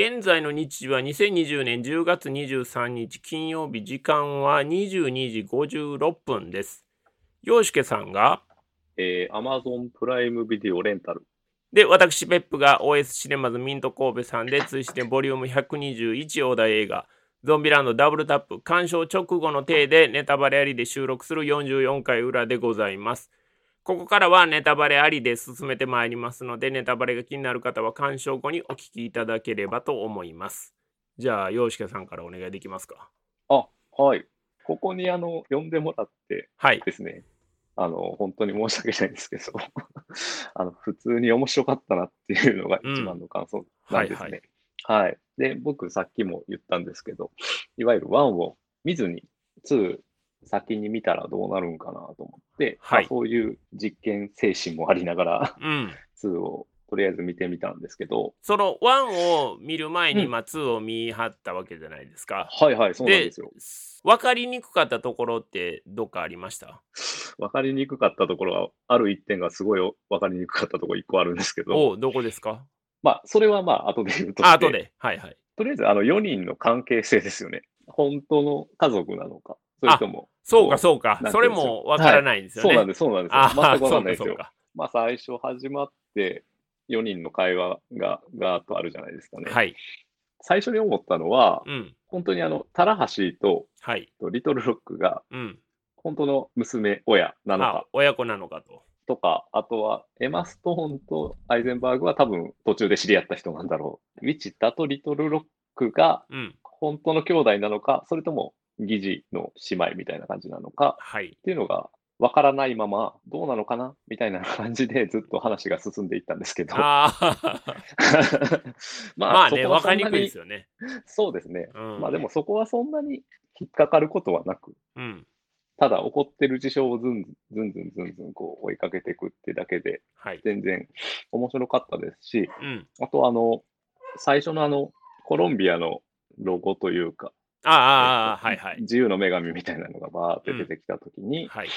現在の日時は2020年10月23日金曜日、時間は22時56分です。洋介さんが、えー、Amazon プライムビデオレンタル。で、私、ペップが OS シネマズミント神戸さんで、追試でボリューム121大台映画、ゾンビランドダブルタップ、鑑賞直後の体でネタバレありで収録する44回裏でございます。ここからはネタバレありで進めてまいりますので、ネタバレが気になる方は鑑賞後にお聞きいただければと思います。じゃあ、洋介さんからお願いできますか。あ、はい。ここにあの、呼んでもらってはい。ですね、あの、本当に申し訳ないんですけど、あの、普通に面白かったなっていうのが一番の感想なんですね。はい、で、僕さっきも言ったんですけど、いわゆる1を見ずに2先に見たらどうなるんかなと思って、はいまあそういう実験精神もありながらうん。2をとりあえず見てみたんですけど、その1を見る前に、うんまあ、2を見張ったわけじゃないですか。はいはい、そうなんですよ。分かりにくかったところってどっかありました？分かりにくかったところは、ある一点がすごい分かりにくかったところ1個あるんですけど、おうどこですか？まあ、それはまあ、後で言うと後で。はいはい。とりあえず、あの、4人の関係性ですよね。本当の家族なのか、それとも、そうか、そうかそれも分からないんですよね。そうなんです、そうなんです全くわかそんないですよ。まあ、最初始まって、4人の会話がガーッとあるじゃないですかね。はい。最初に思ったのは、うん。本当にあの、タラハシとはい。とリトルロックが、うん。本当の娘、親なのあか、親子なのかと。とか、あとは、エマ・ストーンとアイゼンバーグは多分途中で知り合った人なんだろう。ウィチタとリトルロックがうん。本当の兄弟なのか、それとも疑似の姉妹みたいな感じなのか、はい。っていうのが分からないまま、どうなのかな？みたいな感じでずっと話が進んでいったんですけど。あ あ。ままあね、分かりにくいですよね。にそうですね。うん。まあでもそこはそんなに引っかかることはなく、うん。ただ起こってる事象をずんずんずんずんずんこう追いかけていくってだけで、はい。全然面白かったですし、うん。あとあの、最初のあの、コロンビアのロゴというか、ああ、はいはい。自由の女神みたいなのがバーって出てきたときに、はい。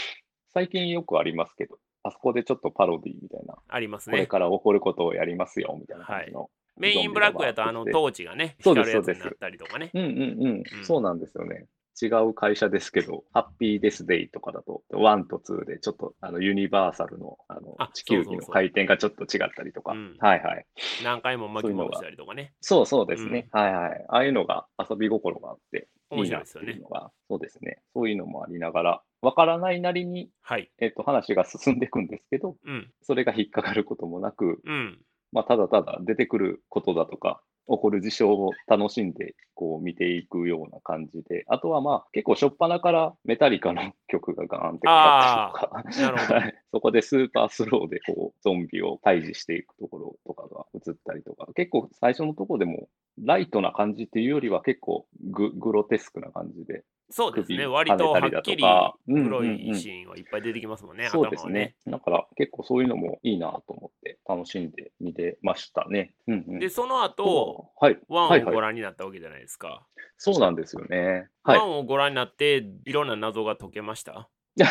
最近よくありますけど、あそこでちょっとパロディみたいな、ありますこれね。から起こることをやりますよみたいな感じの。メインブラックやと、あの、トーチがね、そうです光るやつになったりとかね。うんうんうん、うんそうなんですよね。違う会社ですけど、ハッピーデスデイとかだと、1と2でちょっとあのユニバーサルのあのあ地球儀の回転がちょっと違ったりとか、うんはいはい。何回も巻き戻したりとかね。そうそうですね、はいはい。ああいうのが遊び心があって、い面いなっていうのが、そうですね。そういうのもありながら、わからないなりに、はい。えっと、話が進んでいくんですけど、うん。それが引っかかることもなく、うん。まあ、ただただ出てくることだとか、起こる事象を楽しんでこう見ていくような感じで、あとはまあ結構初っ端からメタリカの曲がガーンってかかったりとか、そこでスーパースローでこうゾンビを退治していくところとかが映ったりとか、結構最初のところでもライトな感じっていうよりは結構ググロテスクな感じで、そうですね。首割とはっきり黒うんうんうんいシーンはいっぱい出てきますもんね。そうですね。だから結構そういうのもいいなと思って楽しんで見てましたね。うんうんで、その後、はい、ワンをはいはいご覧になったわけじゃないですか。そうなんですよね。はいワ。ンをご覧になって、いろんな謎が解けました？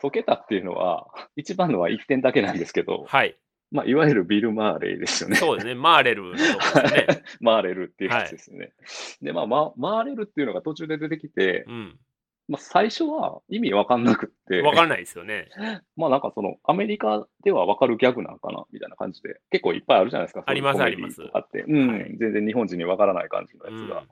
解けたっていうのは、一番のは1点だけなんですけど、はい。まあ、いわゆるビル・マーレイですよね。そうですね。マーレルね。マーレルっていうやつですね。で、まあ、まマーレルっていうのが途中で出てきて、うん。まあ、最初は意味わかんなくって、わかんないですよね。まあなんかそのアメリカではわかるギャグなんかなみたいな感じで、結構いっぱいあるじゃないですか。ありますそういうコメディとかって。うん、はい全然日本人にわからない感じのやつが。うん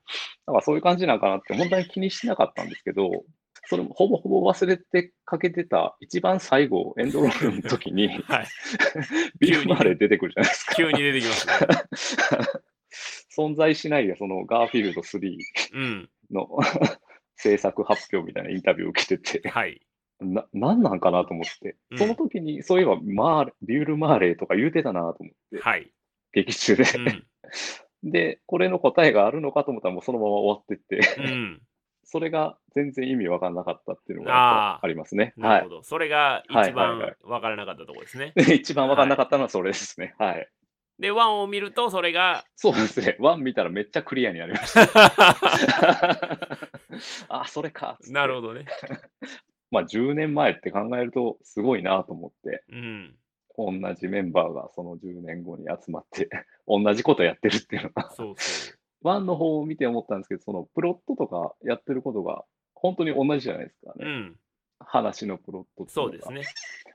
なんかそういう感じなんかなって本当に気にしなかったんですけど、それもほぼほぼ忘れてかけてた一番最後、エンドロールの時に、はい。ビル・マーレー出てくるじゃないですか。急に出てきますね。存在しないで、そのガーフィールド3うん。の制作発表みたいなインタビューを受けてて、はい。な、なんなんかなと思ってう、んその時に、そういえば、マーレ、ビュール・マーレーとか言うてたなと思って、はい。劇中で。うん。で、これの答えがあるのかと思ったら、もうそのまま終わってって、うん。それが全然意味わかんなかったっていうのがありますね。なるほど。それが一はい番はいはいわからなかったところですね。はい。一番わかんなかったのはそれですね。はい。で、ワンを見ると、それが、そうですね。ワン見たらめっちゃクリアになりました。あ、それか。なるほどね。まあ、10年前って考えるとすごいなと思って、うん。同じメンバーがその10年後に集まって同じことやってるっていうのがそうそう。ワンの方を見て思ったんですけど、そのプロットとかやってることが本当に同じじゃないですかね。うん。話のプロットそうですね。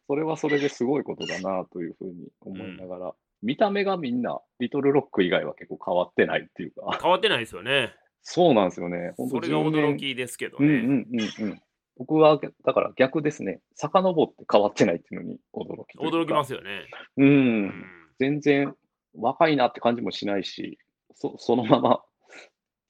それはそれですごいことだなというふうに思いながら、見た目がみんな、リトルロック以外は結構変わってないっていうか、変わってないですよね。そうなんですよね。本当それが10驚年きですけどうんうね。んうんうん。僕は、だから逆ですね。遡って変わってないっていうのに驚き。驚きますよね。う。うんん。全然若いなって感じもしないし、そ そのまま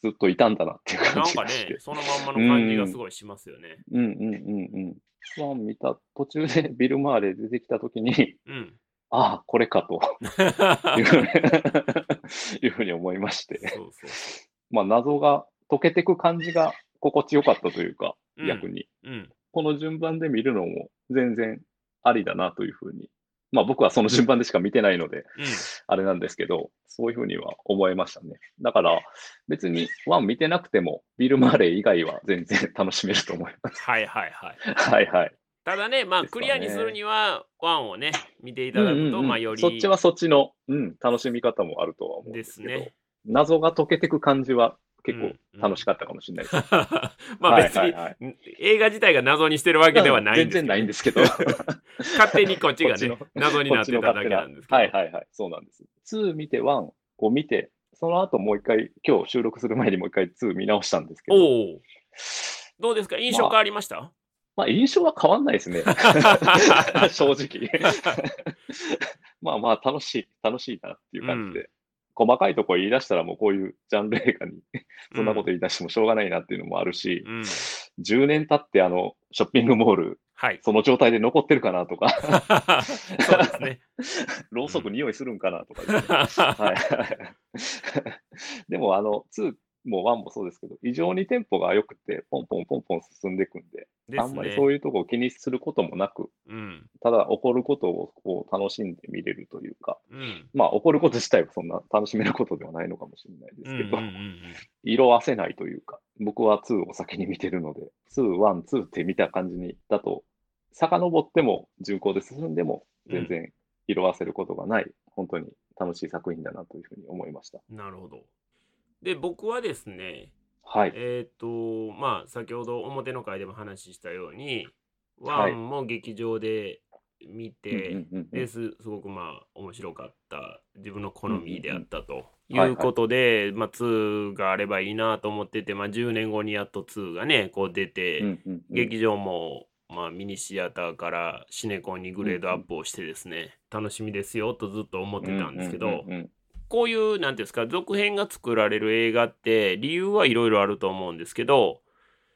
ずっといたんだなっていう感なんかじがして。ね、そのまんまの感じがすごいしますよね。うんうんうんうん。ワン見た途中で ビル・マーレ出てきたときに、うん。ああ、これかと いうふうに思いまして、そうそうそまあ謎が解けていく感じが心地よかったというか、うん逆に。う。うん。この順番で見るのも全然ありだなというふうに。まあ僕はその順番でしか見てないので、うん。あれなんですけど、そういうふうには思いましたね。だから別にワン見てなくても、ビル・マーレー以外は全然楽しめると思います。はいはいはい。はいはい。ただね、まあ、クリアにするには、ワンをね、見ていただくと、うんうんうんまあ、よりそっちはそっちの、うん、楽しみ方もあるとは思うんでですすけど、ね。謎が解けていく感じは結構うんうん楽しかったかもしれないです。まあ別に、はいはいはい映画自体が謎にしてるわけではないんですけど全然ないんですけど。勝手にこっちがね謎になってただけなんですけど。はいはいはい、そうなんです。2見て1を見て、その後もう一回、今日収録する前にもう一回2見直したんですけど、おお。どうですか？印象変わりました、まあ印象は変わんないですね。正直。まあまあ楽しい、楽しいなっていう感じで。細かいとこ言い出したらもうこういうジャンル映画にそんなこと言い出してもしょうがないなっていうのもあるし、うん。10年経ってあのショッピングモール、はい。その状態で残ってるかなとか、そうですね。ろうそく匂いするんかなとか言って、はい。でも、あの、2も1もそうですけど、異常にテンポが良くて、ポンポンポンポン進んでいくんで、ですあんまりね。そういうとこを気にすることもなく、うん。ただ起こることをこう楽しんで見れるというか、うん。まあ起こること自体はそんな楽しめることではないのかもしれないですけど、うんうんうんうん色あせないというか、僕は2を先に見てるので、2、1、2って見た感じに、だと、遡っても順行で進んでも全然色あせることがない、本当に楽しい作品だなというふうに思いました。なるほど。で、僕はですね、はい。えっ、と、まあ、先ほど表の回でも話したように、はい。ワンも劇場で見て、うんうんうんうん。ですすごくまあ面白かった自分の好みであったとうんはいい。うことで、まあ、2があればいいなと思ってて、まあ、10年後にやっと2がねこう出て、うんうんうん。劇場も、まあ、ミニシアターからシネコンにグレードアップをしてですね、楽しみですよとずっと思ってたんですけど、うんうんうんこういうなんていうんですか続編が作られる映画って理由はいろいろあると思うんですけど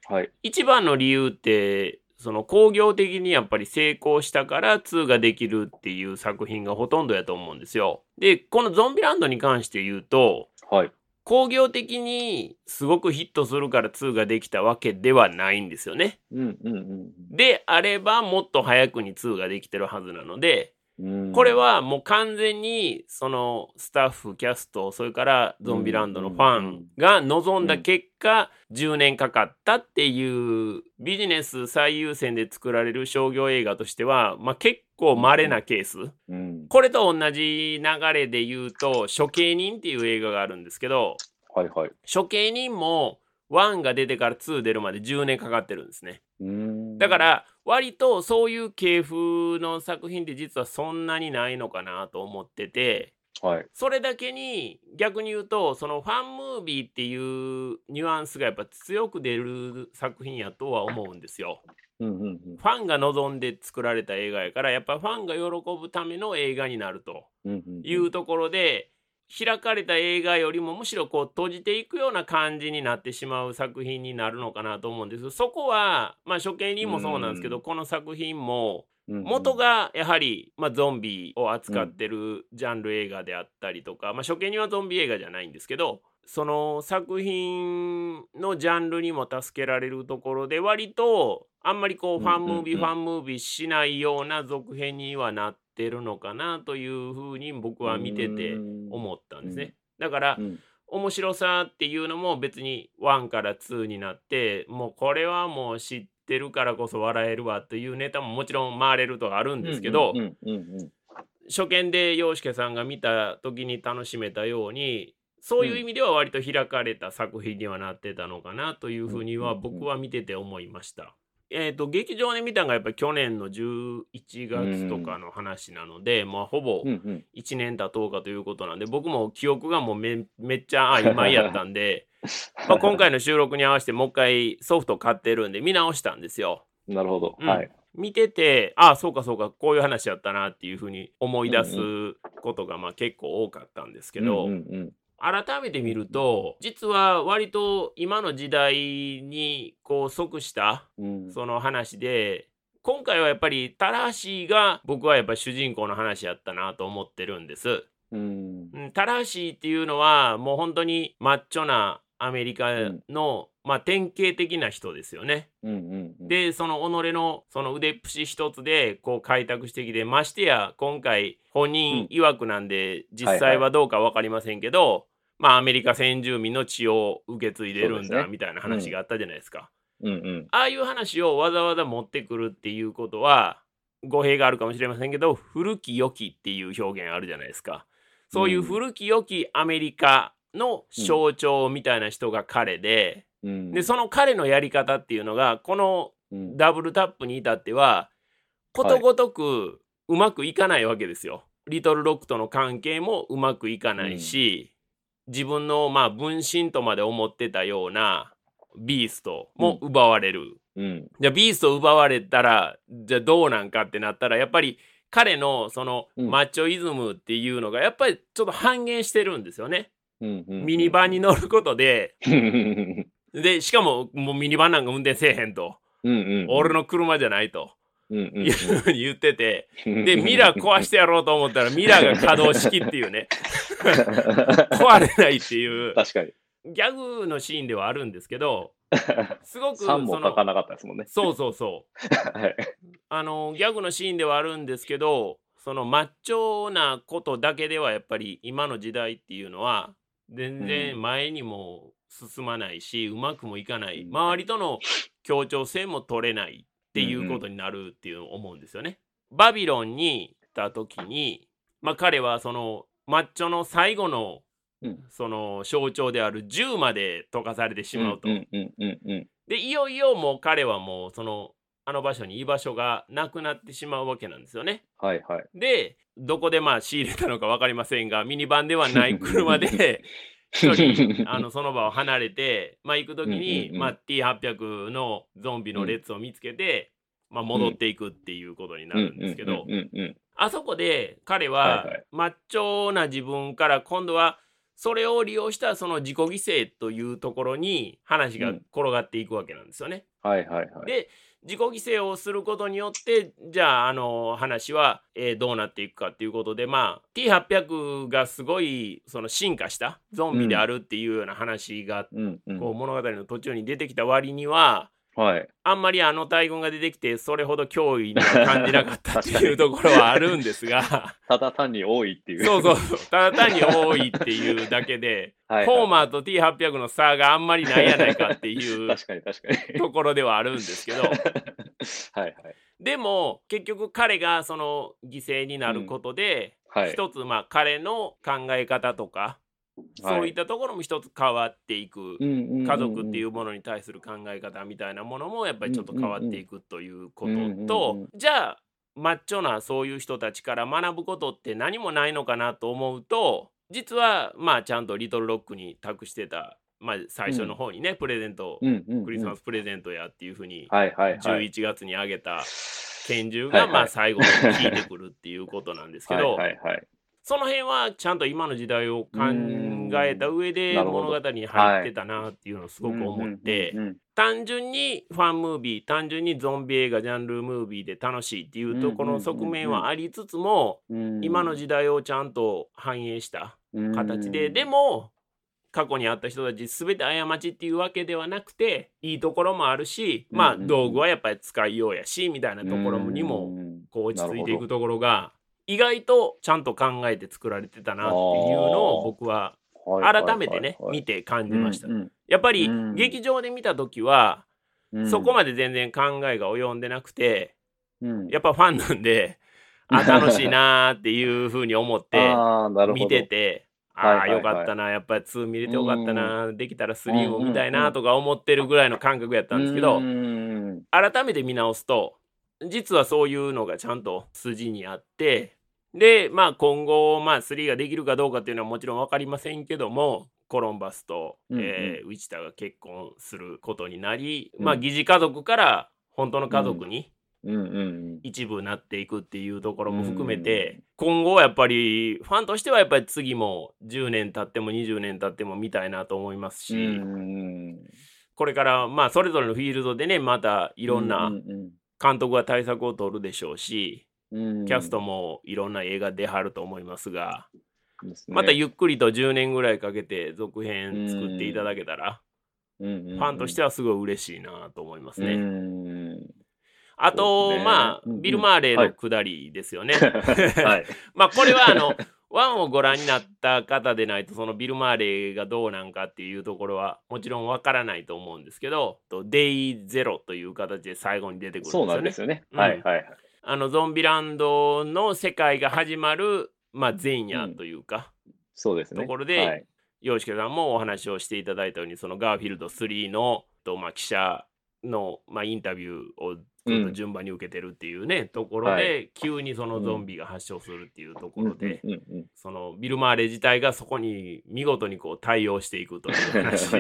はい。一番の理由ってその工業的にやっぱり成功したから2ができるっていう作品がほとんどやと思うんですよ。でこのゾンビランドに関して言うとはい。工業的にすごくヒットするから2ができたわけではないんですよね。うんうんうんであればもっと早くに2ができてるはずなのでうん。これはもう完全にそのスタッフキャストそれからゾンビランドのファンが望んだ結果10年かかったっていうビジネス最優先で作られる商業映画としては、まあ、結構稀なケースうん。これと同じ流れで言うと「処刑人」っていう映画があるんですけどはいはい。処刑人も1が出てから2出るまで10年かかってるんですね。うんだか、ら割とそういう系譜の作品って実はそんなにないのかなと思っててはい。それだけに逆に言うとそのファンムービーっていうニュアンスがやっぱ強く出る作品やとは思うんですよ。うんうんうんファンが望んで作られた映画やからやっぱファンが喜ぶための映画になると。いうところで開かれた映画よりもむしろこう閉じていくような感じになってしまう作品になるのかなと思うんです。そこはまあ処刑人もそうなんですけど、うん。この作品も元がやはり、まあ、ゾンビを扱ってるジャンル映画であったりとか、まあ、処刑人はゾンビ映画じゃないんですけどその作品のジャンルにも助けられるところで割とあんまりこうファンムービー、ファンムービーしないような続編にはなってるのかなというふうに僕は見てて思ったんですね。だから、うん面白さっていうのも別に1から2になってもうこれはもう知ってるからこそ笑えるわというネタももちろん回れるとはあるんですけど、初見で洋介さんが見た時に楽しめたようにそういう意味では割と開かれた作品にはなってたのかなというふうには僕は見てて思いました。えー、と劇場で見たのがやっぱり去年の11月とかの話なので、まあ、ほぼうんうん。1年経とうかということなんで僕も記憶がもうめめっちゃ曖昧やったんで まあ今回の収録に合わせてもう一回ソフト買ってるんで見直したんですよ。なるほど。うんはい。見ててああそうかそうかこういう話やったなっていうふうに思い出すことがまあ結構多かったんですけど、うんうん改めて見ると実は割と今の時代にこう即したうん。その話で今回はやっぱりタラシが僕はやっぱり主人公の話やったなと思ってるんです。うん。うんタラシっていうのはもう本当にマッチョなアメリカの、まあ、典型的な人ですよね。うんうんうん。でその己のその腕っぷし一つでこう開拓してきてましてや今回本人曰くなんで、実際はどうか分かりませんけど、まあアメリカ先住民の血を受け継いでるんだみたいな話があったじゃないですか。うんうん。ああいう話をわざわざ持ってくるっていうことは語弊があるかもしれませんけど古き良きっていう表現あるじゃないですか。そういう古き良きアメリカの象徴みたいな人が彼で、うん。でその彼のやり方っていうのがこのうん、ダブルタップに至ってはことごとくうまくいかないわけですよ。リトルロックとの関係もうまくいかないし、自分のまあ分身とまで思ってたようなビーストも奪われる。うん。じゃあビースト奪われたらじゃあどうなんかってなったらやっぱり彼のそのうんマッチョイズムっていうのがやっぱりちょっと半減してるんですよね。うんうん。ミニバンに乗ることでうん でしかももうミニバンなんか運転せえへんと。うん。俺の車じゃないとうんうんいうふうに言ってて、うん。で、ミラー壊してやろうと思ったら、ミラーが稼働式っていうね、壊れないっていう、確かに。ギャグのシーンではあるんですけど、すごくそ3も書のかなかったですもんね。そうそうそう。はい。あの、ギャグのシーンではあるんですけど、そのマッチョなことだけではやっぱり今の時代っていうのは、全然前にも進まないし、うまくもいかない。うん周りとの協調性も取れないっていうことになるっていうのを思うんですよね。バビロンに行った時に、まあ彼はそのマッチョの最後のうんその象徴である銃まで溶かされてしまうと。でいよいよもう彼はもうそのあの場所に居場所がなくなってしまうわけなんですよね。はいはい。でどこでまあ仕入れたのか分かりませんがミニバンではない車で あのその場を離れて、まあ、行く時に、まあ、T800 のゾンビの列を見つけて、まあ、戻っていくっていうことになるんですけど、あそこで彼はマッチョな自分から今度はそれを利用したその自己犠牲というところに話が転がっていくわけなんですよね。はいはいはい。で自己犠牲をすることによってじゃああの話は、えーどうなっていくかっていうことでまあ T800 がすごいその進化したゾンビであるっていうような話が、うんうん。こう物語の途中に出てきた割にははい。あんまりあの大群が出てきてそれほど脅威には感じなかったっていうところはあるんですが ただ単に多いっていう。そうそうそうただ単に多いっていうだけで、はいはいホーマーと T800 の差があんまりないやないかっていう 確かに確かに。ところではあるんですけど。はいはい。でも結局彼がその犠牲になることで、はい。一つまあ彼の考え方とか、そういったところも一つ変わっていく、家家族っていうものに対する考え方みたいなものもやっぱりちょっと変わっていくということうんうんうんと、うん。じゃあマッチョなそういう人たちから学ぶことって何もないのかなと思うと実はまあちゃんとリトルロックに託してた、まあ、最初の方にね、プレゼント、うんうんうん。クリスマスプレゼントやっていうふうにはいはいはい。11月にあげた拳銃がまあ最後に効いてくるっていうことなんですけど、はいはいはい。その辺はちゃんと今の時代を考えた上で物語に入ってたなっていうのをすごく思って単純にファンムービー単純にゾンビ映画ジャンルムービーで楽しいっていうとこの側面はありつつも今の時代をちゃんと反映した形でうん。でも過去にあった人たち全て過ちっていうわけではなくていいところもあるしまあ道具はやっぱり使いようやしみたいなところにもこう落ち着いていくところが意外とちゃんと考えて作られてたなっていうのを僕は改めてね見て感じました。やっぱりうん。劇場で見た時はそこまで全然考えが及んでなくてやっぱファンなんで あ楽しいなーっていうふうに思って。見ててああ、よかったなやっぱり2見れてよかったなできたら3も見たいなんとか思ってるぐらいの感覚やったんですけど改めて見直すと実はそういうのがちゃんと筋にあってでまあ今後まあ3ができるかどうかっていうのはもちろん分かりませんけどもコロンバスと、うんうん。えーウィチタが結婚することになり、うん。まあ疑似家族から本当の家族にうん。うん一部なっていくっていうところも含めて、今後はやっぱりファンとしてはやっぱり次も10年経っても20年経っても見たいなと思いますし、これからまあそれぞれのフィールドでねまたいろんな監督が対策を取るでしょうし、うんキャストもいろんな映画出はると思いますが、ねまたゆっくりと10年ぐらいかけて続編作っていただけたら、フファンとしてはすごい嬉しいなと思いますね。ね。あと、ねまあ、ビル・マーレーの下りですよね。はい。まあこれはあのワンをご覧になった方でないとそのビル・マーレーがどうなんかっていうところはもちろんわからないと思うんですけどとデイゼロという形で最後に出てくるんですそうなよね。んですよね。うんはいはいはい。あのゾンビランドの世界が始まる、まあ、前夜というか、そうですね。ところではい洋介さんもお話をしていただいたようにそのガーフィールド3のと、まあ、記者の、まあ、インタビューをずっと順番に受けてるっていうね、ところで、は急にそのゾンビが発症するっていうところで、うんうんうんそのビル・マーレ自体がそこに見事にこう対応していくという話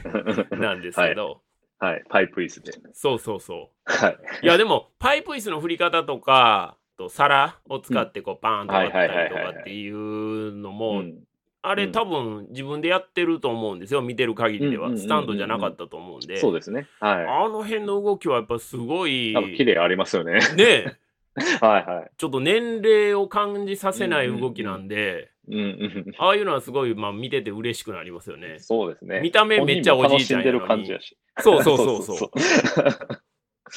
なんですけど、はい。パイプ椅子で。そうそうそはい。ういやでもパイプ椅子の振り方とかと皿を使ってこうパーンと割ったりとかっていうのも、うんあれうん多分自分でやってると思うんですよ見てる限りでは、スタンドじゃなかったと思うんで、そうですね。はあの辺の動きはやっぱすごい綺麗ありますよね。ねえ はいはい。ちょっと年齢を感じさせない動きなんで、うんうん。ああいうのはすごい、まあ、見てて嬉しくなりますよね。そうですね。見た目めっちゃおじいちゃんやのに。そうそうそうそう。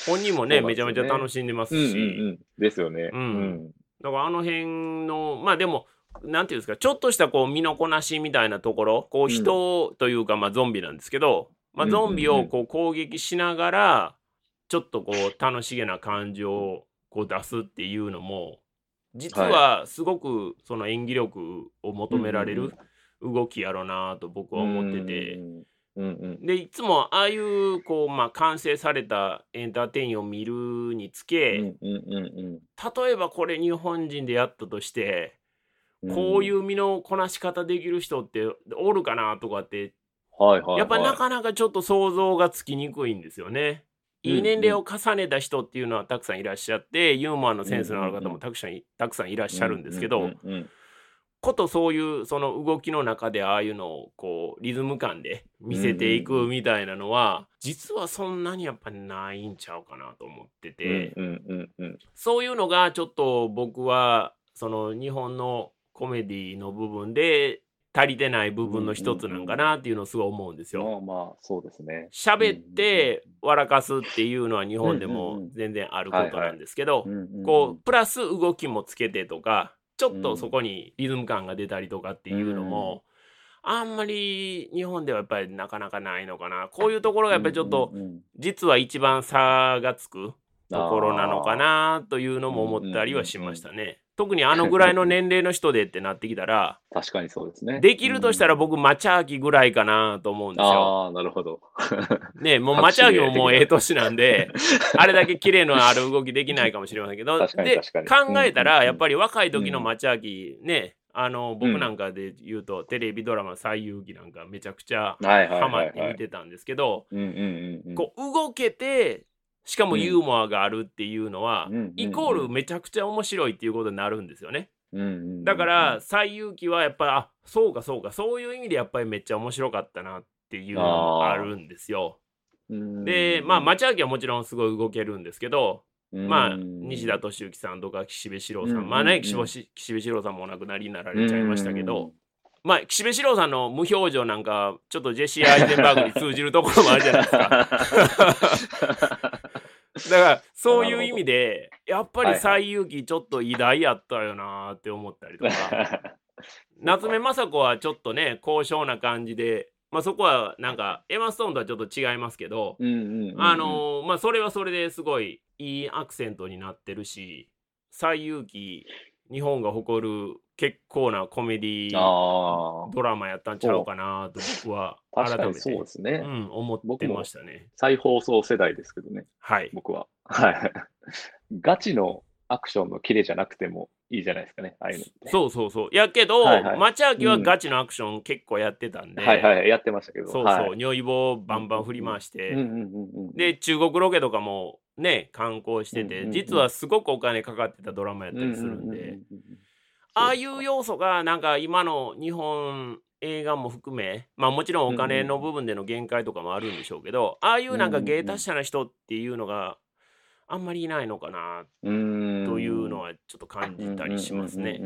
本人もねめちゃめちゃ楽しんでますし、うんうんうん。ですよね。うんだからあの辺のまあでもなんていうんですかちょっとしたこう身のこなしみたいなところこう人というか、まあゾンビなんですけど、まあ、ゾンビをこう攻撃しながらちょっとこう楽しげな感じをこう出すっていうのも実はすごくその演技力を求められる動きやろうなと僕は思ってて。でいつもああいうこう、まあ、完成されたエンターテインを見るにつけ、例えばこれ日本人でやったとして、うん。こういうう身のこなし方できる人っておるかなとかってはいはいはい。やっぱなかなかちょっと想像がつきにくいんですよね。いい年齢を重ねた人っていうのはたくさんいらっしゃってユーモアのセンスのある方もたくさんいたくさんいらっしゃるんですけど、ことそういうその動きの中でああいうのをこうリズム感で見せていくみたいなのは実はそんなにやっぱないんちゃうかなと思ってて、そういうのがちょっと僕はその日本のコメディの部分で足りてない部分の一つなんかなっていうのをすごい思うんですうん。よ。まあまあ、そうですね。喋って笑かすっていうのは日本でもうん全然あることなんですけどこうプラス動きもつけてとかちょっとそこにリズム感が出たりとかっていうのも、あんまり日本ではやっぱりなかなかないのかなこういうところがやっぱりちょっと実は一番差がつくところなのかなというのも思ったりはしましたね。特にあのぐらいの年齢の人でってなってきたら確かにそうですね。できるとしたらうん僕マチャーキぐらいかなと思うんですよ。ああ、なるほど。ねもうマチャーキも もうええ年なんで あれだけ綺麗のある動きできないかもしれませんけどで考えたらやっぱり若い時のマチャーキねあの僕なんかで言うとテレビドラマ「西遊記」なんかめちゃくちゃハマって。見てたんですけど。こう動けてしかもユーモアがあるっていうのは、うん。イコールめちゃくちゃ面白いっていうことになるんですよね。うんうんうんだから「西遊記」はやっぱりあそうかそうかそういう意味でやっぱりめっちゃ面白かったなっていうのもあるんですよ。うんでまあ町明はもちろんすごい動けるんですけど、まあうん西田敏行さんとか岸辺四郎さん、うんまあね岸辺四郎さんもお亡くなりになられちゃいましたけど、まあ岸辺四郎さんの無表情なんかちょっとジェシー・アイゼンバーグに通じるところもあるじゃないですか。だからそういう意味でやっぱり西遊記ちょっと偉大やったよなーって思ったりとか。夏目雅子はちょっとね高尚な感じでまあそこはなんかエマ・ストーンとはちょっと違いますけど、それはそれですごいいいアクセントになってるし西遊記日本が誇る結構なコメディあドラマやったんちゃうかなと僕は改めてそうですね。うん、思ってましたね。再放送世代ですけどね、はい。僕は。はい。ガチのアクションのキレじゃなくてもいいじゃないですかね、ああいうの。そうそうそう。やけど、はいはい町明はガチのアクション結構やってたんで、はいはい、やってましたけど。そうそう、はい如意棒バンバン振り回して、うんうんうんうん。で、中国ロケとかもね、観光してて、うんうんうん実はすごくお金かかってたドラマやったりするんで、ああいう要素がなんか今の日本映画も含め、まあもちろんお金の部分での限界とかもあるんでしょうけど、ああいうなんか芸達者な人っていうのがあんまりいないのかなうんというのはちょっと感じたりしますね。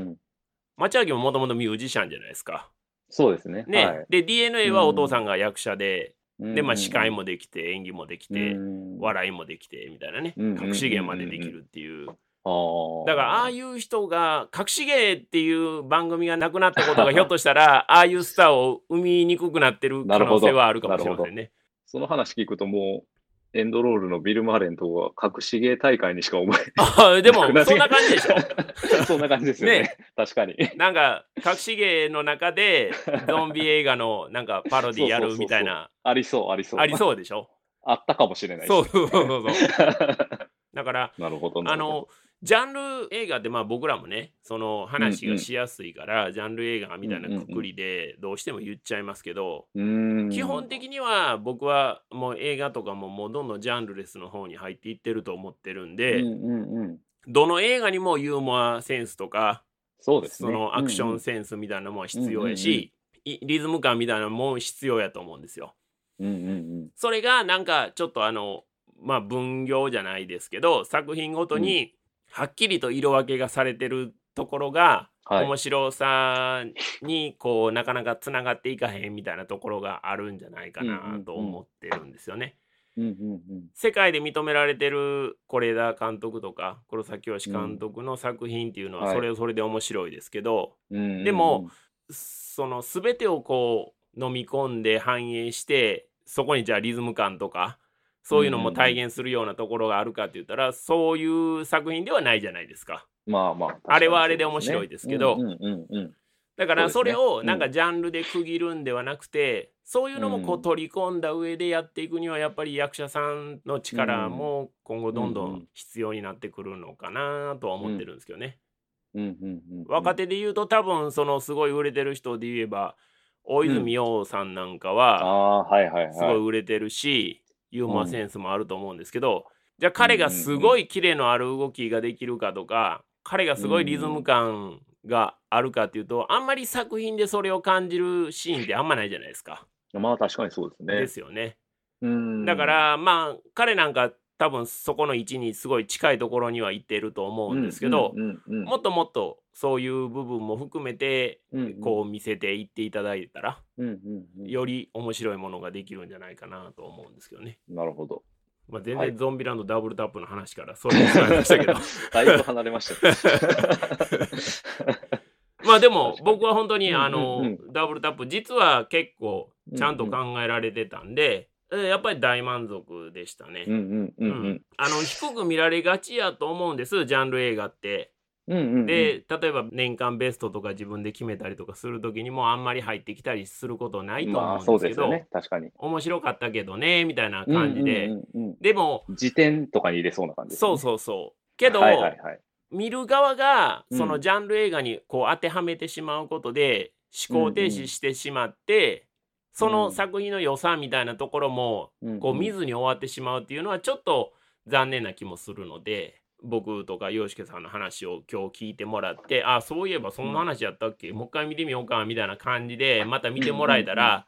町明ももともとミュージシャンじゃないですか。そうですね。ね、はい。で DNA はお父さんが役者で、うん。でまあ司会もできて演技もできて、うん。笑いもできてみたいなね、隠し芸までできるっていう。だからああいう人が隠し芸っていう番組がなくなったことがひょっとしたら ああいうスターを生みにくくなってる可能性はあるかもしれませんね。その話聞くともう、エンドロールのビル・マーレンとか隠し芸大会にしか思え あでも なくなってそんな感じでしょ。そんな感じですよね。ね。確かに。なんか隠し芸の中でゾンビ映画のなんかパロディやるみたいな。ありそう、ありそう。ありそうでしょ。あったかもしれないそうそうそうそう。だからなるほど。なあのジャンル映画ってまあ僕らもねその話がしやすいから、ジャンル映画みたいなくくりでどうしても言っちゃいますけど、うーん。基本的には僕はもう映画とかももうどんどんジャンルレスの方に入っていってると思ってるんで、うんうんうん、どの映画にもユーモアセンスとかそうですね。そのアクショうんンセンスみたいなものは必要やし、いリズム感みたいなのも必要やと思うんですよ。うんうんうん。それがなんかちょっとあのまあ分業じゃないですけど作品ごとにはっきりと色分けがされてるところが、はい。面白さにこうなかなかつながっていかへんみたいなところがあるんじゃないかなんと思ってるんですよね。世界で認められてる是枝監督とか黒崎義監督の作品っていうのははい。それはそれで面白いですけど、うんうんうん。でも、その全てをこう飲み込んで反映してそこにじゃあリズム感とかそういうのも体現するようなところがあるかって言ったら、そういう作品ではないじゃないですか。まあまあ、あれはあれで面白いですけど。うんうんうんうん。だからそれをなんかジャンルで区切るんではなくて、そういうのもこううん取り込んだ上でやっていくにはやっぱり役者さんの力も今後どんどうん必要になってくるのかなとは思ってるんですけどね。若手で言うと多分そのすごい売れてる人で言えば大泉洋さんなんかはすごい。売れてるし、ユーモアセンスもあると思うんですけど、じゃあ彼がすごいキレのある動きができるかとか、彼がすごいリズム感があるかっていうと、あんまり作品でそれを感じるシーンってあんまないじゃないですか。まあ確かにそうですね。ですよね。うんだか、らまあ彼なんか多分そこの位置にすごい近いところには行ってると思うんですけど、もっともっとそういう部分も含めてうんうんこう見せていっていただいたら、うんうんうんより面白いものができるんじゃないかなと思うんですけどね。なるほど。まあ、全はい然ゾンビランドダブルタップの話からそれにしましたけど だいぶ離れましたね。まあでも僕は本当にうんうんあの、うんダブルタップ実は結構ちゃんと考えられてたんで、えーやっぱり大満足でしたね。あの低く見られがちやと思うんですジャンル映画って。うんうんうん。で例えば年間ベストとか自分で決めたりとかする時にもあんまり入ってきたりすることないとまあ思そううんですけど、ですよね。確かに。面白かったけどねみたいな感じで、うんうんうんうんでも辞典とかに入れそうな感じね。そうそうそうけど、はいはいはい。見る側がうんそのジャンル映画にこう当てはめてしまうことで思考停止してしまって、その作品の良さみたいなところもこう見ずに終わってしまうっていうのはちょっと残念な気もするので僕とか洋介さんの話を今日聞いてもらってあそういえばそんな話やったっけ、もう一回見てみようかみたいな感じでまた見てもらえたら、うんうん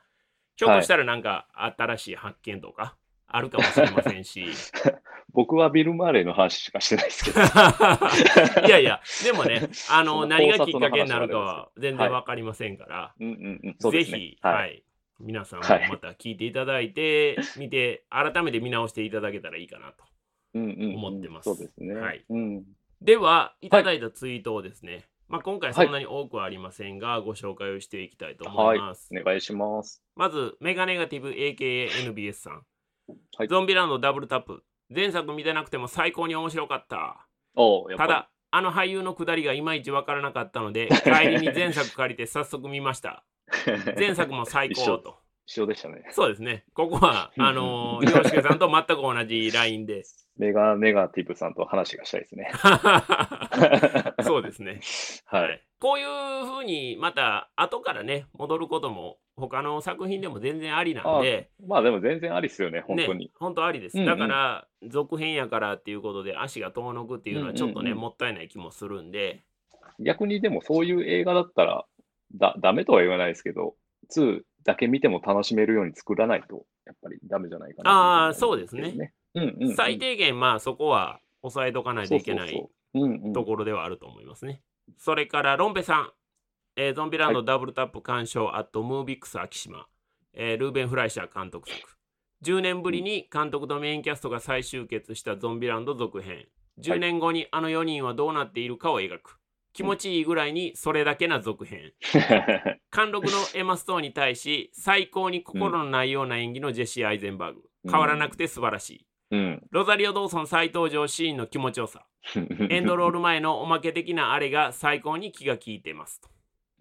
ひょっとしたらなんか新しい発見とかあるかもしれませんし。僕はビル・マーレーの話しかしてないですけど。いやいや、でもね、あの、何がきっかけになるかは全然はいわかりませんから、うんうんうん。そうぜですねひ、は、はいい。皆さんもはいまた聞いていただいて、見て、改めて見直していただけたらいいかなと。うんうんうん思ってますで。はいうん。では、いただいたツイートをですね、まあ、今回そんなに多くはありませんが、ご紹介をしていきたいと思はいいます。。お願いします。まず、メガネガティブ AKANBS さん。はいゾンビランドダブルタップ。前作見てなくても最高に面白かった。ただ、あの俳優のくだりがいまいちわからなかったので、帰りに前作借りて早速見ました。前作も最高と。一緒でしたね。そうですね。ここは、あのー、洋介さんと全く同じラインで。メガネガティブさんと話がしたいですね。そうですね。はい。こういうふうに、また、後からね、戻ることも、他の作品でも全然ありなんで、まあでも全然ありっすよね、本当に。ね、本当ありです。うんうんだから、続編やからっていうことで、足が遠のくっていうのは、ちょっとね、もったいない気もするんで、逆にでもそういう映画だったら、だ、ダメとは言わないですけど、2だけ見ても楽しめるように作らないと、やっぱりダメじゃないかなあーそうですねね。うんうん、うん。最低限、まあ、そこは抑えとかないといけないところではあると思いますね。それから、ロンペさん、えーゾンビランドダブルタップ鑑賞、アットムービックス秋島、えールーベン・フライシャー監督作。10年ぶりに監督とメインキャストが再集結したゾンビランド続編。10年後にあの4人はどうなっているかを描く。気持ちいいぐらいにそれだけな続編。貫禄のエマ・ストーンに対し、最高に心のないような演技のジェシー・アイゼンバーグ。変わらなくて素晴らしい。うん。ロザリオ・ドーソン再登場シーンの気持ちよさ。エンドロール前のおまけ的なあれが最高に気が利いてますと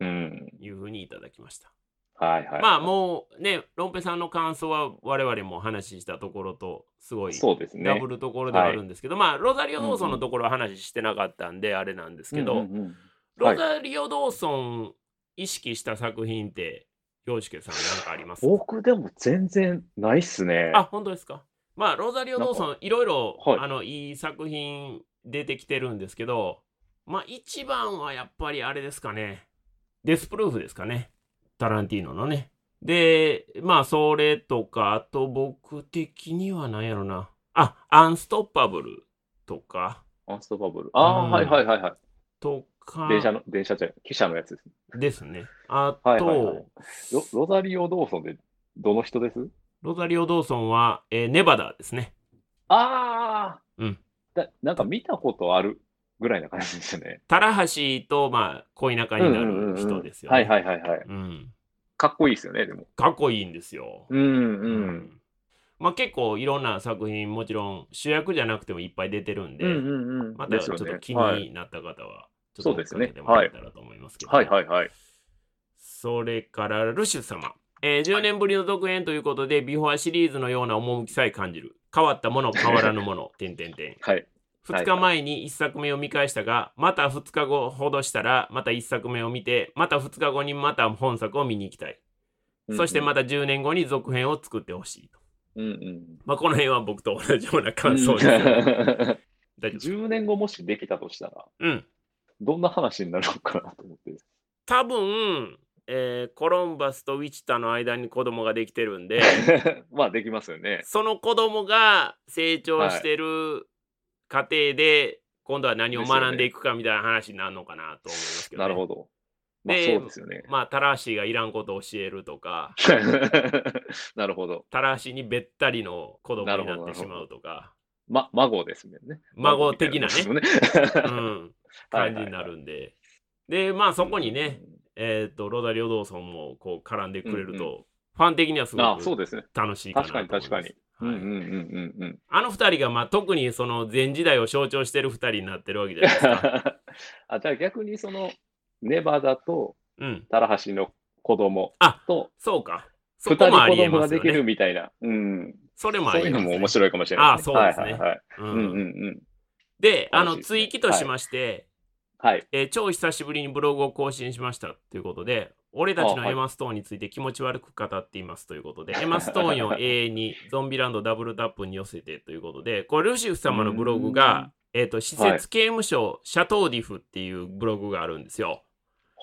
うん。いうふうにいただきました。はいはい。まあもうね、ロンペさんの感想は我々も話したところとすごいそうですね。ダブルところではあるんですけど、まあロザリオ・ドーソンのところは話してなかったんであれなんですけど、うんうんうんロザリオ・ドーソン意識した作品って、洋介さんなんかありますか？僕でも全然ないっすね。あ、本当ですか？まあ、ロザリオ・ドーソン、いろいろ、はいあの、いい作品出てきてるんですけど、まあ、一番はやっぱりあれですかね。デスプルーフですかね。タランティーノのね。で、まあ、それとか、あと僕的には何やろな。あ、アンストッパブルとか、アンストバブル。ああ、うんはいはいはいはい。とか、電車の、電車じゃない、汽車のやつです。ですね。あと、はいはいはいロロザリオ・ドーソンでどの人です？ロザリオ・ドーソンは、えーネバダですね。ああうん。だなんか見たことあるぐらいな感じですよね。タラハシと、まあ、恋仲になる人ですよね。はいはいはいはい。うん。かっこいいですよね、でも。かっこいいんですよ。うんう。うんまあ結構いろんな作品もちろん主役じゃなくてもいっぱい出てるんで、うんうんうん。またちょっと気はいになった方はちょっと追てもらえたらと思いますけど、はいはいはい。それからルシュ様、えー10年ぶりの続編ということでビフォアシリーズのような趣さえ感じる。変わったもの 変わらぬもの。点々点はい。2日前に1作目を見返したが、また2日後ほどしたらまた1作目を見てまた2日後にまた本作を見に行きたい、そしてまた10年後に続編を作ってほしいと。うんうん。まあ、この辺は僕と同じような感想です10 年後もしできたとしたら、うん。どんな話になるのかなと思って。多分、えーコロンバスとウィチタの間に子供ができてるんで、まあできますよね。その子供が成長してる過程で、今度は何を学んでいくかみたいな話になるのかなと思いますけど、ね。なるほど。まあでそうですよね。まあ、タラシがいらんことを教えるとか、なるほど。タラシにべったりの子供になってしまうとか、ま、孫ですね。孫的なねなもんですうん、感じになるんで。で、まあそこにね、、えっ、と、ロダリオ・ドーソンもこう絡んでくれると、うんファン的にはすごあ、そうくですね。楽しいかなと思います。確かに確うんはいうんうんうんうん。あの二人が、まあ、特にその前時代を象徴してる二人になってるわけじゃないですか。あ、じゃあ逆にその、ネバダとうん。タラハシの子供あと、そうか。そこもありえますよね。ができるみたいな。うん。それもあそういうのりえます、ね。も面白いかもしれないです、あそうですねはいはいはい。ううんんうんうん。で、あの、追記としまして、はい。えー超久しぶりにブログを更新しましたということで、俺たちのエマ・ストーンについて気持ち悪く語っていますということで、エマ・ストーンを永遠に ゾンビランドダブルタップに寄せてということで、これルシフ様のブログが、えっ、と、施設刑務所、シャトーディフっていうブログがあるんですよ。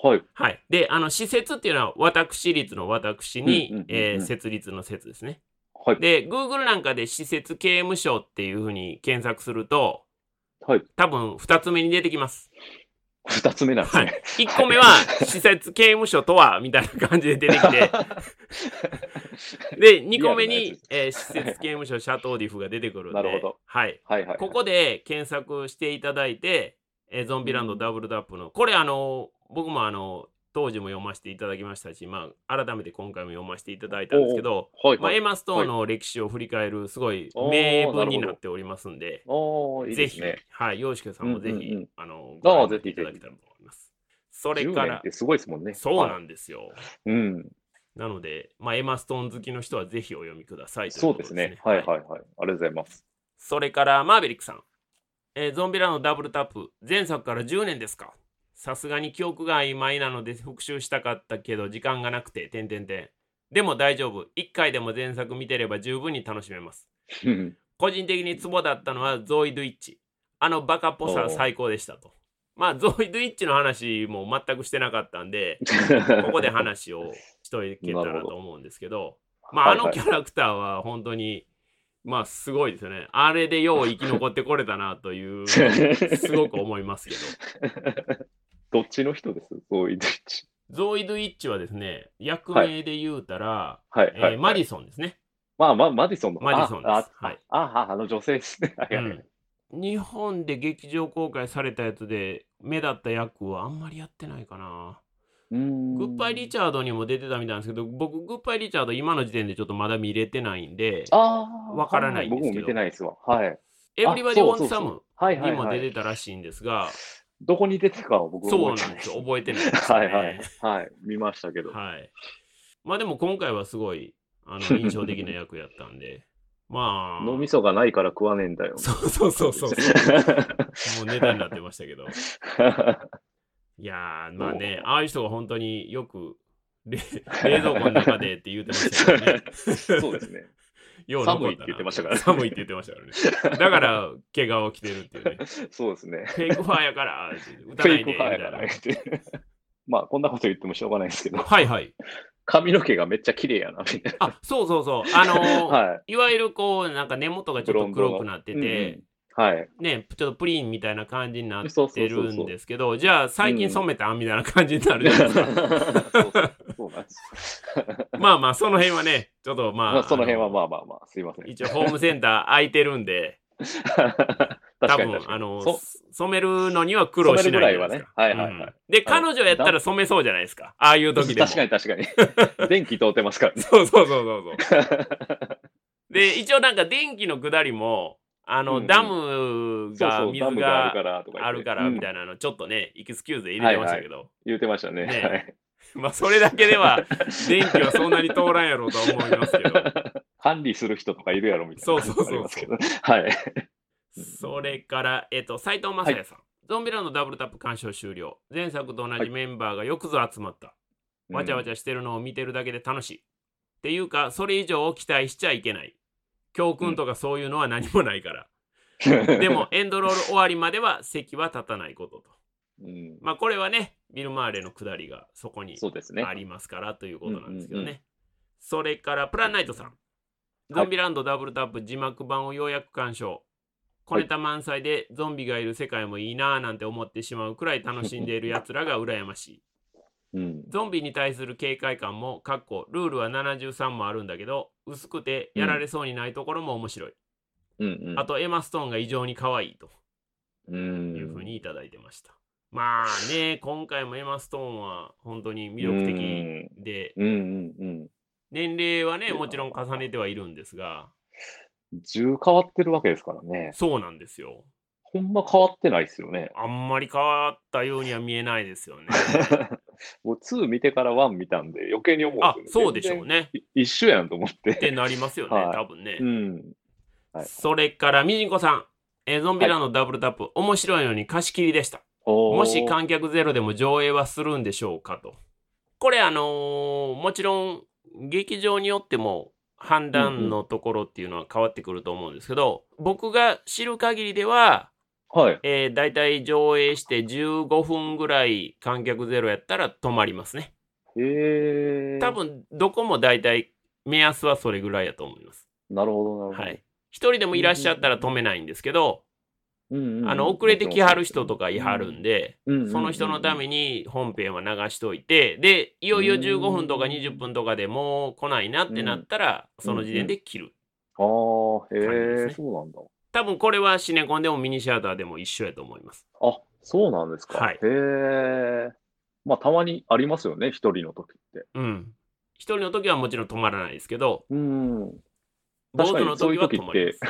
はい。はい。で、あの、施設っていうのは私立の私に、設立の説ですね。はい。で、Google なんかで施設刑務所っていうふうに検索すると、はい。多分2つ目に出てきます。二つ目なんですはいね。。1個目は、施設刑務所とは、みたいな感じで出てきて、で、2個目にえー施設刑務所シャトーディフが出てくるんで、なるほどはい。はいはい。ここで検索していただいて、えーゾンビランドダブルタップの、これあの、僕もあの、当時も読ませていただきましたし、まあ、改めて今回も読ませていただいたんですけど、まあ、はいはい。エマ・ストーンの歴史を振り返る、すごい名文になっておりますんで、いいぜひ、ですね。はい、洋介さんもぜひ、うんうんうんあののご覧いただけたらと思います。それ10から年って、すごいですもんね。そうなはいんですよ。うん。なので、まあ、エマストーン好きの人はぜひお読みくださいといそうですね。はいはいはい。ありがとうございます。それから、マーベリックさん。えーゾンビラのダブルタップ、前作から10年ですかさすがに記憶が曖昧なので復習したかったけど、時間がなくて、てんてんてん。でも大丈夫。1回でも前作見てれば十分に楽しめます。う ん個人的にツボだったのはゾイドゥイッチ。あのバカっぽさは最高でしたと。まあ、ゾイドゥイッチの話も全くしてなかったんで、ここで話をしといけたらと思うんですけど、まあ、あのキャラクターは本当に、まあ、すごいですよね。あれでよう生き残ってこれたなという、すごく思いますけど。どっちの人です？そういうどっち。ゾイドゥイッチはですね、役名で言うたら、はいはい、はいえーマディソンですね。まあまあ、マディソンの。マディソンですああはいああ、あの女性ですね。はいはいうん日本で劇場公開されたやつで目立った役はあんまりやってないかな。グッバイリチャードにも出てたみたいなんですけど、僕、グッバイリチャード今の時点でちょっとまだ見れてないんで、ああ。わからないんですけど僕も見てないですわ。はい。エブリバディ・ウォンサムにも出てはい。たらしいんですが、どこに出てたかは僕はそう覚えてなんですよ。覚えてないです、ね。はいはい。はい。見ましたけど。はい。まあでも今回はすごいあの 印象的な役やったんで、まあ、脳みそがないから食わねえんだよ。そうそうそうそう もうネタになってましたけど。いやー、まあね、ああいう人が本当によく冷冷蔵庫の中でって言ってましたよね。そうですね。よう残寒いって言ってましたからね寒いって言ってましたからね。だから、怪我を着てるっていうね。そうですね。フェイクファーやから、打たフェイクファーやからな。って。まあ、こんなこと言ってもしょうがないですけど、はいはい。髪の毛がめっちゃ綺麗やな、みたいな。あ、そうそうそう。あのー はい。いわゆるこう、なんか根元がちょっと黒くなってうんて、うんはい。ね、ちょっとプリンみたいな感じになってそうそうそうそうるんですけど、じゃあ最近染めた？んみたいな感じになるじゃないですか。そうそうそうなんです。まあまあ、その辺はね、ちょっとまあ、まあ、その辺はあまあまあまあ、すいません。一応ホームセンター空いてるんで、確多。分あのそ、染めるのには苦労しないぐらいはねはいはいはいうんで、彼女やったら染めそうじゃないですか。ああいう時でも。確かに確かに。電気通ってますからね。そうそうそうそうそう。で、一応なんか電気の下りも、あの、ダムが水ムがあがるからみたいいなの、ちょっとね、エクスキューズで入れてましたけど、言ってましたね。まあ、それだけでは、電気はそんなに通らんやろうとは思いますけど、管理する人とかいるやろみたいな。そうそうそうそうはい。それから、えっと、斉藤正也さん。ゾンビランドダブルタップ鑑賞終了。前作と同じメンバーがよくぞ集まった。わちゃわちゃしてるのを見てるだけで楽しい。っていうか、それ以上を期待しちゃいけない。教訓とかそういうのは何もないから。でも、エンドロール終わりまでは席は立たないことと。うん、まあ、これはね、ビル・マーレの下りがそこに。ありますからということなんですけどね。うんうんうんそれから、プランナイトさん。ゾンビランドダブルタップ字幕版をようやく鑑賞。小ネタ満載でゾンビがいる世界もいいなぁなんて思ってしまうくらい楽しんでいる 奴らが羨ましい。うん。ゾンビに対する警戒感も、かっこルールは73もあるんだけど、薄くてやられそうにないところも面白い。うんうん。あと、エマ・ストーンが異常に可愛いとうん、いうふうにいただいてました。まあね、今回もエマ・ストーンは本当に魅力的で、うんうんうん。年齢はね、もちろん重ねてはいるんですが、銃変わってるわけですからね。そうなんですよ。ほんま変わってないですよね。あんまり変わったようには見えないですよね。もう2見てから1見たんで余計に思あうん、ですよそうでしょうね。一緒やんと思っってて。なりますよね、はい多分ね。うん。はいそれから、みじんこさん。えーゾンビラのダブルタップ、面白いのに貸し切りでした。もし観客ゼロでも上映はするんでしょうかと。これあのーもちろん劇場によっても判断のところっていうのは変わってくると思うんですけど、僕が知る限りでは、はい。えー、大体上映して15分ぐらい観客ゼロやったら止まりますね。へえ。多。分どこも大体目安はそれぐらいやと思います。なるほど、なるほど。はい。一人でもいらっしゃったら止めないんですけど、うんうんうんあの遅れてきはる人とかいはるんで、うんその人のために本編は流しといて、で、いよいよ15分とか20分とかでもう来ないなってなったら、その時点で切る。ああ、へえ、そうなんだ。多分これはシネコンでもミニシアターでも一緒やと思います。あ、そうなんですか。はいへえ。まあ、たまにありますよね、一人の時って。うん。一人の時はもちろん止まらないですけど、うん。確かにそういう時って止まります。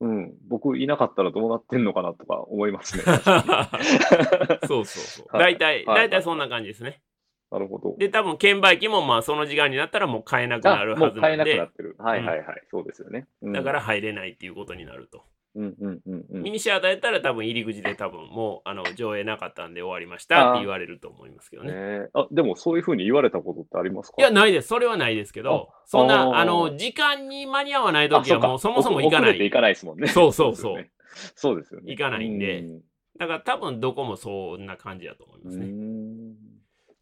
うん、僕いなかったらどうなってんのかなとか思いますね。そうそうそう。はい大体、はい大体そんな感じですね。なるほど。で、多分券売機もまあその時間になったらもう買えなくなるはずなんで、なくなってる。はいはいはい。そうですよね。うんだから、入れないっていうことになると。うんうんうんうんミニシアターやったら多分入り口で多分もうあの 上映なかったんで終わりましたって言われると思いますけどね。ねあ、でもそういうふうに言われたことってありますか？いや、ないです。それはないですけど、そんな、あの、時間に間に合わないあ時はもうそもそも行かない。行かないですもんね。そうそうそう そうですよね。行かないんでうんだから多分どこもそんな感じだと思いますうね。ん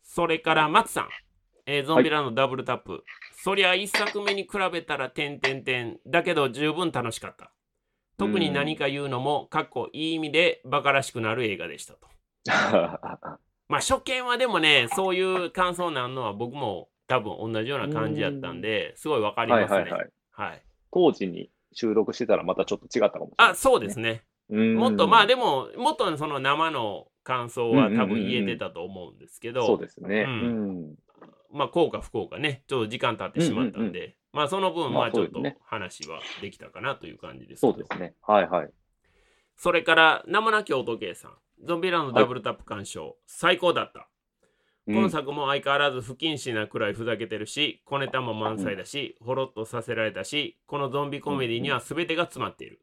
それから、松さん。えーゾンビランドダブルタップ。そりゃ一作目に比べたら点点点。だけど十分楽しかった。特に何か言うのも、かっこいい意味でバカらしくなる映画でしたと。まあ初見はでもね、そういう感想なんのは僕も多分同じような感じやったんで、すごいわかりますね。はいはいはい。はい。当時に収録してたらまたちょっと違ったかもしれない。あ、そうですね。ももっとまあでも、もっとその生の感想は多分言えてたと思うんですけど、そうですね。ううんん。まあ、こうか不幸かね、ちょっと時間経ってしまったんで、うんまあ、その分、まあまあ、ちょっと話はできたかなという感じですけどそうですね。はいはい。それから、名もなき音ゲーさん、ゾンビランドダブルタップ鑑賞、最高だった。今作も相変わらず不謹慎なくらいふざけてるし、小ネタも満載だし、ほろっとさせられたし、このゾンビコメディには全てが詰まっている。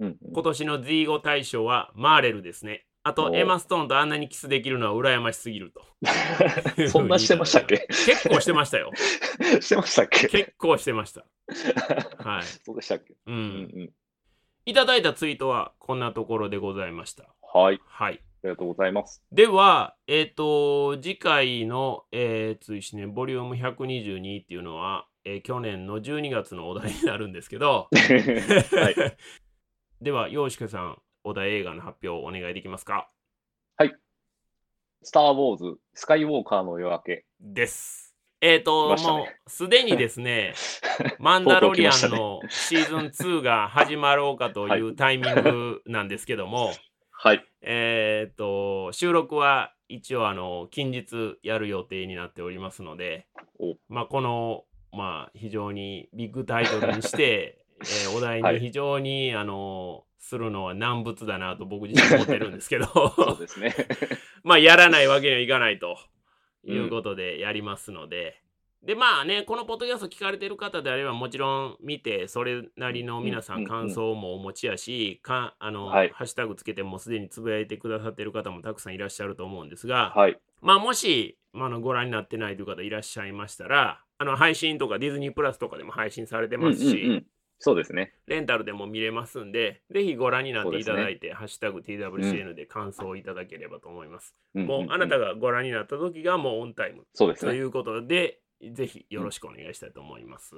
今年の Z5 大賞はマーレルですね。あと、おエマ・ストーンとあんなにキスできるのは羨ましすぎると。そんなしてましたっけ？結構してましたよ。してましたっけ？結構してました。はい。そうでしたっけ？う。うんんいただいたツイートはこんなところでございました。うん。はい。はい。ありがとうございます。では、えっ、と、次回の、えー、追試ね、ボリューム122っていうのは、えー去年の12月のお題になるんですけど、はい。では、洋介さん、お題映画の発表をお願いできますか？スター・ウォーズ、スカイウォーカーの夜明け。です。えっ、と、来ましたね。もう、すでにですね、マンダロリアンのシーズン2が始まろうかというタイミングなんですけども、はい。えっ、と、収録は一応、あの、近日やる予定になっておりますのでお、まあ、この、まあ、非常にビッグタイトルにして、えーお題に非常に、あの、するのは難物だなと僕自身思ってるんですけど、そうですね。まあ、やらないわけにはいかないと。いうことでやりますので、で、まあね、このポッドキャスト聞かれてる方であれば、もちろん見て、それなりの皆さうんん感想もお持ちやし、かあの、はい。ハッシュタグつけてもうすでにつぶやいてくださってる方もたくさんいらっしゃると思うんですが、はい。まあ、もし、まあ、あのご覧になってないという方いらっしゃいましたら、あの配信とかディズニープラスとかでも配信されてますし、うんうんうんそうですね。レンタルでも見れますんで、ぜひご覧になっていただいて、ハッシュタグ TWCN で感想をいただければと思います。もうあなたが。がご覧になった時がもうオンタイムそうですね。ということで、ぜひよろしくお願いしたいと思います。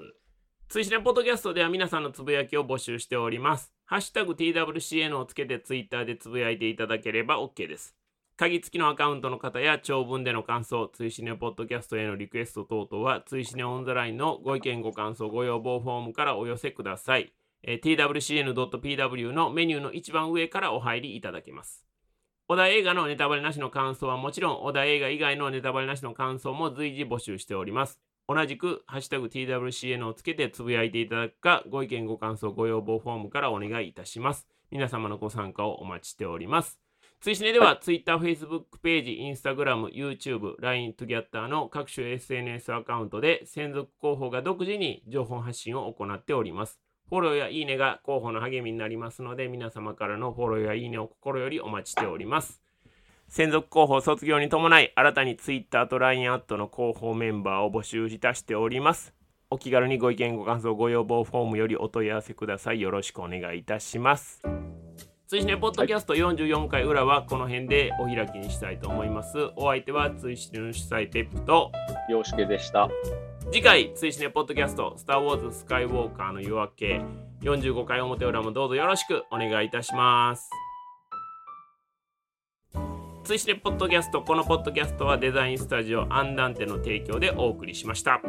追試ねポッドキャストでは皆さんのつぶやきを募集しております。ハッシュタグ TWCN をつけてツイッターでつぶやいていただければ OK です。鍵付きのアカウントの方や長文での感想、追試ねポッドキャストへのリクエスト等々は、追試ねオンザラインのご意見ご感想ご要望フォームからお寄せください。えー twcn.pw のメニューの一番上からお入りいただけます。小田映画のネタバレなしの感想はもちろん、小田映画以外のネタバレなしの感想も随時募集しております。同じく、ハッシュタグ TWCN をつけてつぶやいていただくか、ご意見ご感想ご要望フォームからお願いいたします。皆様のご参加をお待ちしております。追試ねでは、Twitter、Facebook ページ、Instagram、YouTube、LINE、トゥギャッターの各種 SNS アカウントで専属広報が独自に情報発信を行っております。フォローやいいねが広報の励みになりますので、皆様からのフォローやいいねを心よりお待ちしております。専属広報卒業に伴い、新たに Twitter と LINE アットの広報メンバーを募集いたしております。お気軽にご意見、ご感想、ご要望フォームよりお問い合わせください。よろしくお願いいたします。追試ねポッドキャスト44回裏はこの辺でお開きにしたいと思います。お相手は追試ねの主催ペップと、洋介でした。次回、追試ねポッドキャスト、スター・ウォーズ・スカイ・ウォーカーの夜明け、45回表裏もどうぞよろしくお願いいたします。追試ねポッドキャスト、このポッドキャストはデザインスタジオアンダンテの提供でお送りしました。